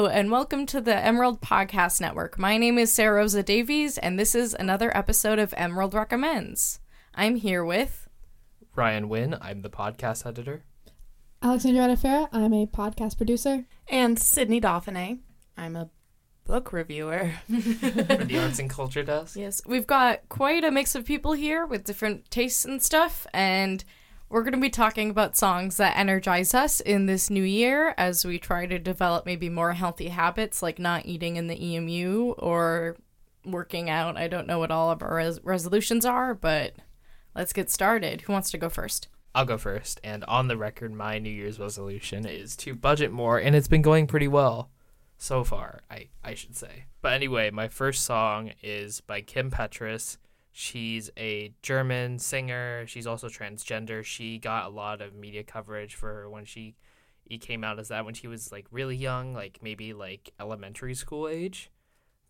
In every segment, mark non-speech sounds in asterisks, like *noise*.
Hello, and welcome to the Emerald Podcast Network. My name is Sarah Rosa Davies, and this is another episode of Emerald Recommends. I'm here with Ryan Wynn. I'm the podcast editor. Alexandra Adafera. I'm a podcast producer. And Sydney Dauphiné. I'm a book reviewer. For the *laughs* arts and culture desk. Yes, we've got quite a mix of people here with different tastes and stuff, and we're going to be talking about songs that energize us in this new year as we try to develop maybe more healthy habits like not eating in the EMU or working out. I don't know what all of our res- resolutions are, but let's get started. Who wants to go first? I'll go first. And on the record, my New Year's resolution is to budget more, and it's been going pretty well so far, I, I should say. But anyway, my first song is by Kim Petras. She's a German singer. She's also transgender. She got a lot of media coverage for when she he came out as that when she was like really young, like maybe like elementary school age.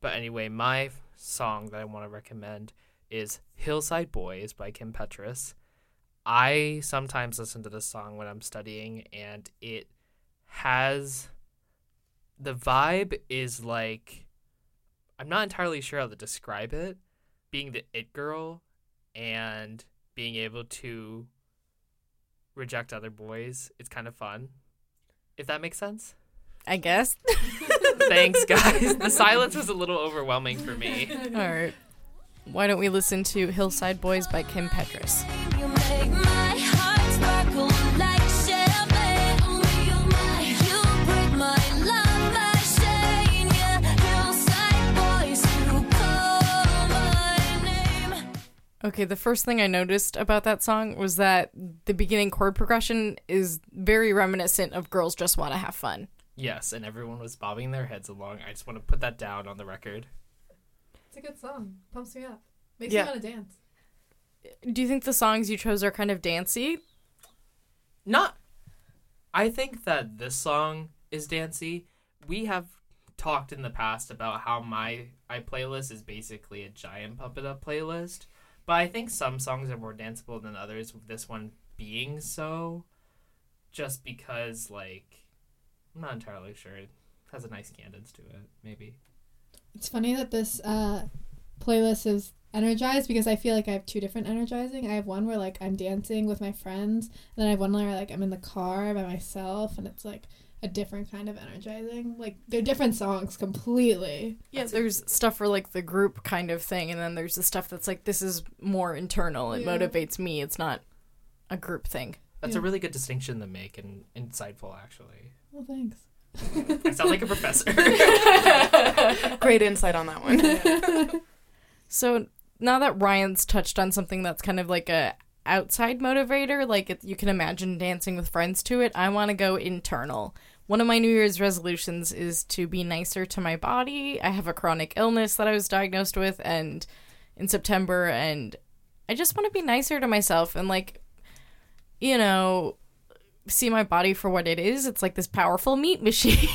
But anyway, my song that I want to recommend is Hillside Boys by Kim Petras. I sometimes listen to this song when I'm studying and it has the vibe is like I'm not entirely sure how to describe it being the it girl and being able to reject other boys, it's kind of fun. If that makes sense. I guess. *laughs* Thanks, guys. The *laughs* silence was a little overwhelming for me. All right. Why don't we listen to Hillside Boys by Kim Petras? Okay, the first thing I noticed about that song was that the beginning chord progression is very reminiscent of Girls Just Want to Have Fun. Yes, and everyone was bobbing their heads along. I just want to put that down on the record. It's a good song. Pumps me up. Makes Yeah. me want to dance. Do you think the songs you chose are kind of dancey? Not. I think that this song is dancey. We have talked in the past about how my my playlist is basically a giant pump it up playlist, but I think some songs are more danceable than others. With this one being so, just because like I'm not entirely sure. It has a nice cadence to it, maybe. It's funny that this uh, playlist is energized because I feel like I have two different energizing. I have one where like I'm dancing with my friends, and then I have one where like I'm in the car by myself, and it's like a different kind of energizing. Like they're different songs completely. Yeah, there's stuff for like the group kind of thing, and then there's the stuff that's like this is more internal. It Yeah. motivates me. It's not a group thing. That's a really good distinction to make and insightful, actually. Well, thanks. I sound like a professor. *laughs* Great insight on that one. *laughs* So now that Ryan's touched on something that's kind of like a outside motivator, like it, you can imagine dancing with friends to it, I want to go internal. One of my New Year's resolutions is to be nicer to my body. I have a chronic illness that I was diagnosed with and in September and I just want to be nicer to myself and like you know see my body for what it is. It's like this powerful meat machine.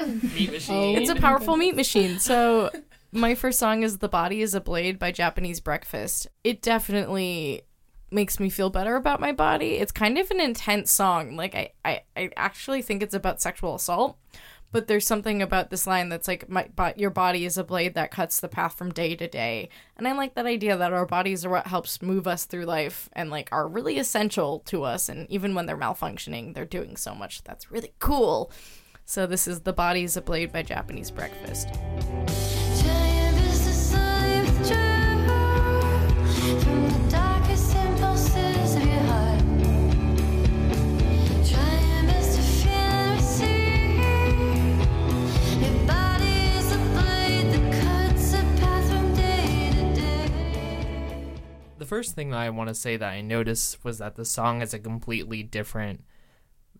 Meat machine. It's a powerful meat machine. So my first song is The Body is a Blade by Japanese Breakfast. It definitely makes me feel better about my body. It's kind of an intense song. Like I, I, I actually think it's about sexual assault. But there's something about this line that's like, my, but your body is a blade that cuts the path from day to day. And I like that idea that our bodies are what helps move us through life and like are really essential to us. And even when they're malfunctioning, they're doing so much that's really cool. So this is The Body is a Blade by Japanese Breakfast. First thing that I want to say that I noticed was that the song has a completely different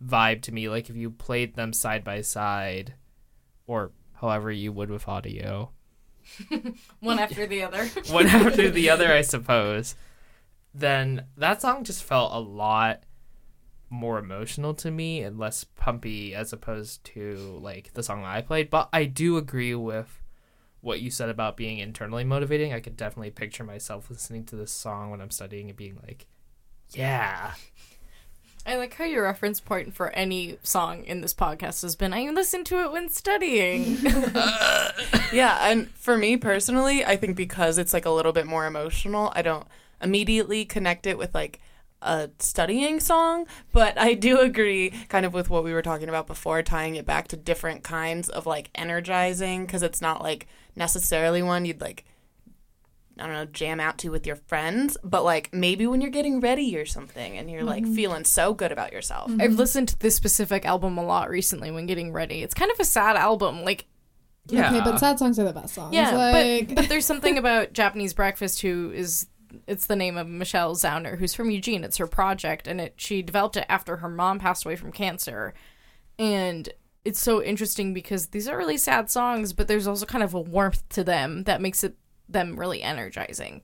vibe to me. Like if you played them side by side, or however you would with audio, *laughs* One after the other. *laughs* one after the other, I suppose, then that song just felt a lot more emotional to me and less pumpy as opposed to like the song that I played. But I do agree with what you said about being internally motivating. I could definitely picture myself listening to this song when I'm studying and being like, yeah. I like how your reference point for any song in this podcast has been I listen to it when studying. *laughs* Yeah, and for me personally, I think because it's like a little bit more emotional, I don't immediately connect it with like a studying song, but I do agree kind of with what we were talking about before, tying it back to different kinds of like energizing because it's not like necessarily one you'd like I don't know, jam out to with your friends, but like maybe when you're getting ready or something and you're like mm-hmm. feeling so good about yourself. I've mm-hmm. listened to this specific album a lot recently when getting ready. It's kind of a sad album. Like Yeah. Okay, but sad songs are the best songs. Yeah, like, but, but there's something about Japanese Breakfast who is it's the name of Michelle Zauner, who's from Eugene. It's her project, and it she developed it after her mom passed away from cancer, and it's so interesting because these are really sad songs, but there's also kind of a warmth to them that makes it them really energizing.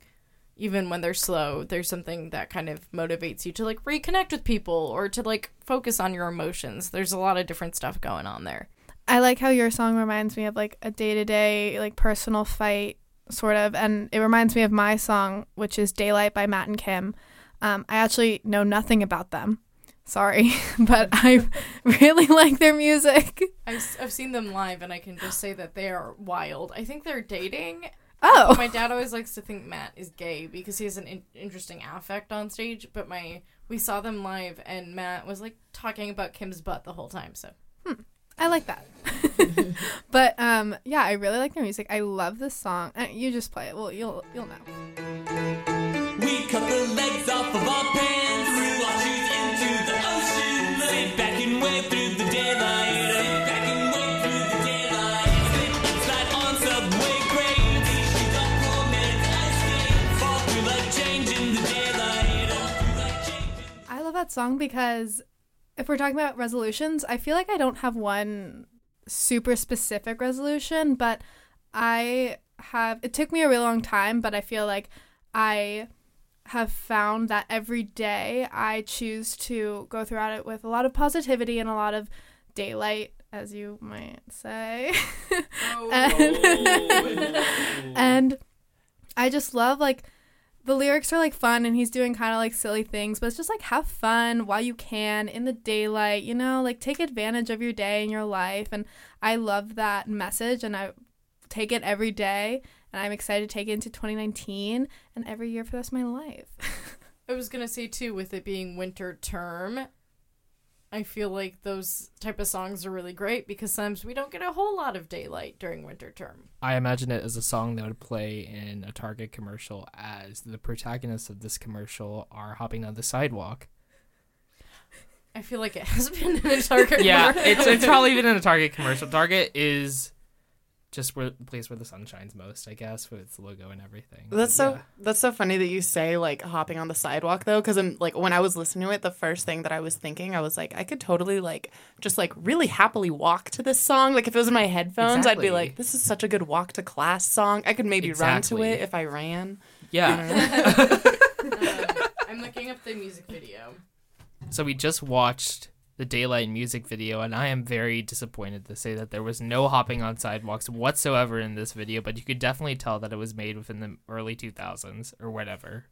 Even when they're slow, there's something that kind of motivates you to like reconnect with people or to like focus on your emotions. There's a lot of different stuff going on there. I like how your song reminds me of like a day to day, like personal fight, sort of. And it reminds me of my song, which is Daylight by Matt and Kim. Um, I actually know nothing about them. Sorry, *laughs* but *laughs* I really like their music. I've, I've seen them live and I can just say that they are wild. I think they're dating. Oh, My dad always likes to think Matt is gay because he has an in- interesting affect on stage, but my we saw them live and Matt was like talking about Kim's butt the whole time. So I like that. *laughs* but um, yeah, I really like their music. I love this song. Uh, you just play it. Well, you'll you'll know. We cut the legs off of our pants, threw our shoes into the ocean. Sit back and wait through the daylight. Sit back and wait through the daylight. Slip, slide on subway grades. Shoes off poor man's ice skates. Fall through like change in the daylight. Fall through like change. I love that song because if we're talking about resolutions, I feel like I don't have one super specific resolution, but I have it took me a really long time, but I feel like I have found that every day I choose to go throughout it with a lot of positivity and a lot of daylight, as you might say. *laughs* Oh. and, *laughs* and I just love like the lyrics are like fun and he's doing kind of like silly things, but it's just like have fun while you can in the daylight, you know, like take advantage of your day and your life. And I love that message and I take it every day. And I'm excited to take it into 2019 and every year for the rest of my life. *laughs* I was gonna say too, with it being winter term, I feel like those type of songs are really great because sometimes we don't get a whole lot of daylight during winter term. I imagine it as a song that would play in a Target commercial as the protagonists of this commercial are hopping on the sidewalk. I feel like it has *laughs* been in a Target. Yeah, commercial. it's it's probably even in a Target commercial. Target is just where the place where the sun shines most, I guess, with its logo and everything. That's so Yeah. that's so funny that you say like hopping on the sidewalk though, because I'm like when I was listening to it, the first thing that I was thinking, I was like, I could totally like just like really happily walk to this song. Like if it was in my headphones, I'd be like, this is such a good walk to class song. I could maybe run to it if I ran. Yeah. *laughs* *laughs* Um, I'm looking up the music video. So we just watched the Daylight music video, and I am very disappointed to say that there was no hopping on sidewalks whatsoever in this video, but you could definitely tell that it was made within the early 2000s or whatever.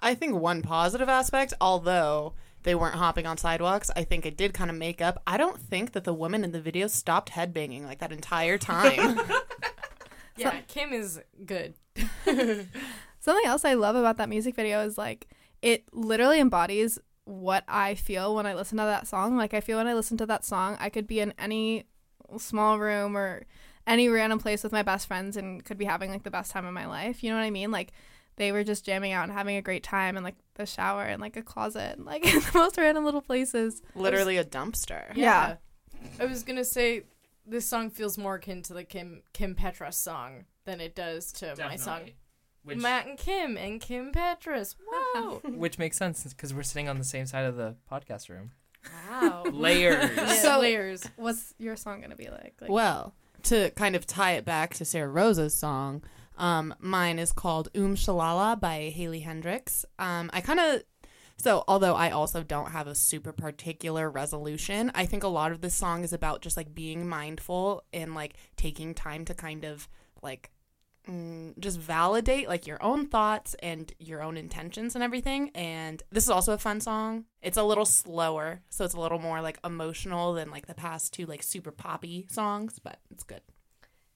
I think one positive aspect, although they weren't hopping on sidewalks, I think it did kind of make up. I don't think that the woman in the video stopped headbanging like that entire time. *laughs* *laughs* Yeah, Kim is good. *laughs* Something else I love about that music video is like it literally embodies what I feel when I listen to that song. Like I feel when I listen to that song, I could be in any small room or any random place with my best friends and could be having like the best time of my life. You know what I mean? Like they were just jamming out and having a great time in like the shower and like a closet and like in *laughs* the most random little places. Literally a dumpster. Yeah. I was gonna say this song feels more akin to the Kim Kim Petras song than it does to my song. Which, Matt and Kim and Kim Petras. *laughs* Wow. which makes sense because we're sitting on the same side of the podcast room. wow. *laughs* Layers. Yeah, So- layers. What's your song gonna be like? like Well, to kind of tie it back to Sarah Rosa's song, um, mine is called Um Shalala by Haley Heynderickx. Um, I kind of so although I also don't have a super particular resolution, I think a lot of this song is about just like being mindful and like taking time to kind of like mm, just validate like your own thoughts and your own intentions and everything. And this is also a fun song. It's a little slower, so it's a little more like emotional than like the past two like super poppy songs, but it's good.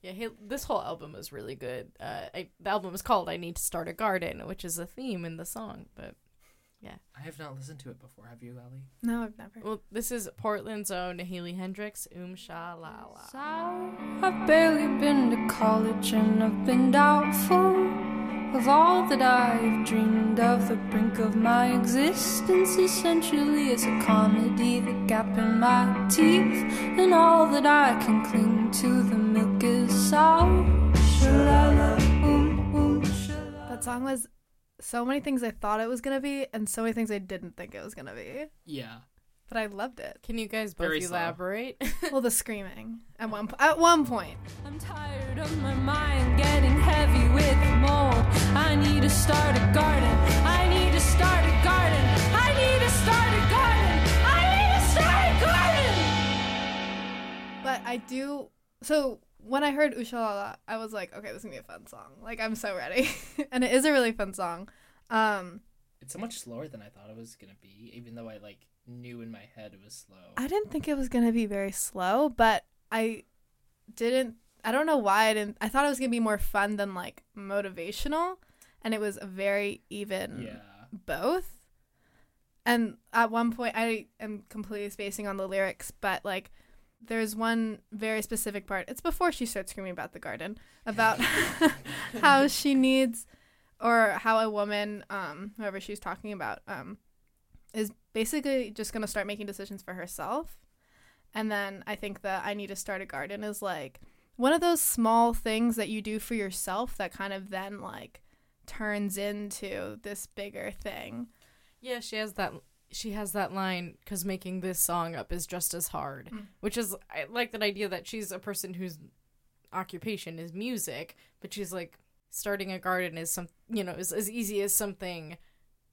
Yeah, he, this whole album is really good. Uh, I, the album is called "I Need to Start a Garden," which is a theme in the song. But I have not listened to it before. Have you, Ellie? No, I've never. well, this is Portland's own Haley Heynderickx, Um Sha La La. So, I've barely been to college and I've been doubtful of all that I've dreamed of. The brink of my existence essentially is a comedy, the gap in my teeth, and all that I can cling to. The milk is sour. Shalala, oom, oom, shalala. That song was so many things I thought it was gonna be, and so many things I didn't think it was gonna be. Yeah. But I loved it. Can you guys both Very elaborate? *laughs* Well, the screaming at one po- at one point. I'm tired of my mind getting heavy with mold. I need to start a garden. I need to start a garden. I need to start a garden. I need to start a garden. But I do. So when I heard Ushalala, I was like, okay, this is gonna be a fun song. Like I'm so ready, *laughs* and it is a really fun song. Um, It's so much slower than I thought it was gonna be, even though I like knew in my head it was slow. I didn't think it was gonna be very slow, but I didn't. I don't know why I didn't. I thought it was gonna be more fun than like motivational, and it was very even yeah. both. And at one point, I am completely spacing on the lyrics, but like, there's one very specific part. It's before she starts screaming about the garden, *laughs* about *laughs* how she needs, or how a woman, um, whoever she's talking about, um, is basically just gonna start making decisions for herself. And then I think that I need to start a garden is like one of those small things that you do for yourself that kind of then like turns into this bigger thing. yeah, she has that. She has that line because making this song up is just as hard, Mm. which is I like that idea that she's a person whose occupation is music, but she's like starting a garden is some you know is as easy as something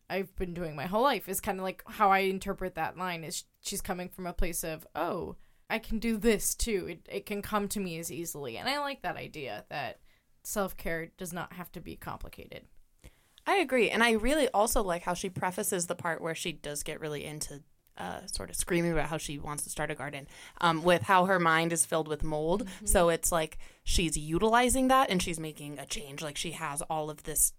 I've been doing my whole life. Is kind of like how I interpret that line is she's coming from a place of oh I can do this too. It it can come to me as easily, and I like that idea that self care does not have to be complicated. I agree. And I really also like how she prefaces the part where she does get really into uh, sort of screaming about how she wants to start a garden um, with how her mind is filled with mold. So it's like she's utilizing that and she's making a change. Like she has all of this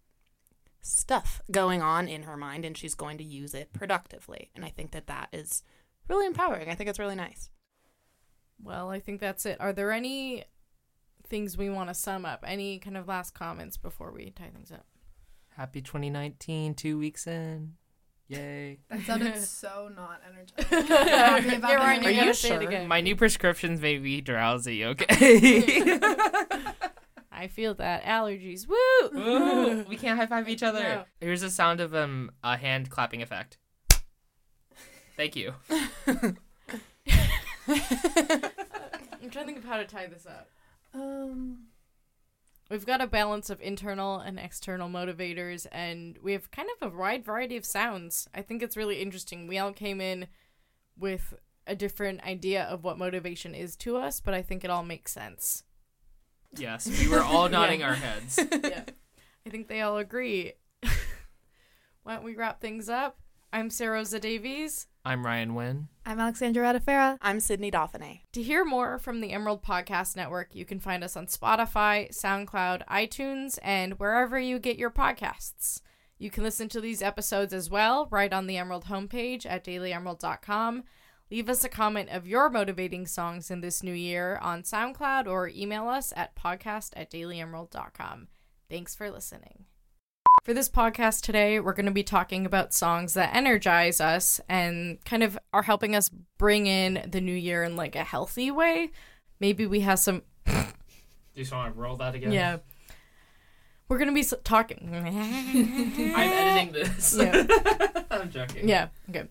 stuff going on in her mind and she's going to use it productively. And I think that that is really empowering. I think it's really nice. Well, I think that's it. Are there any things we want to sum up? Any kind of last comments before we tie things up? Happy 2019, two weeks in. Yay. *laughs* That sounded so not energized. *laughs* Happy about You're right, you Are you say it sure? again. My new prescriptions made me drowsy, okay? *laughs* I feel that allergies. Woo! Ooh, we can't high five each other. No. Here's the sound of um a hand clapping effect. Thank you. I'm trying to think of how to tie this up. Um, We've got a balance of internal and external motivators, and we have kind of a wide variety of sounds. I think it's really interesting. We all came in with a different idea of what motivation is to us, but I think it all makes sense. Yes, we were all *laughs* nodding our heads. *laughs* yeah. I think they all agree. *laughs* Why don't we wrap things up? I'm Sarah Rosa Davies. I'm Ryan Wynn. I'm Alexandra Radifera. I'm Sydney Dauphiné. To hear more from the Emerald Podcast Network, you can find us on Spotify, SoundCloud, iTunes, and wherever you get your podcasts. You can listen to these episodes as well right on the Emerald homepage at dailyemerald.com. Leave us a comment of your motivating songs in this new year on SoundCloud or email us at podcast at dailyemerald.com. Thanks for listening. For this podcast today, we're going to be talking about songs that energize us and kind of are helping us bring in the new year in like a healthy way. Maybe we have some Do you want to roll that again? yeah. We're going to be talking *laughs* I'm editing this. Yeah. *laughs* I'm joking. Yeah. Okay.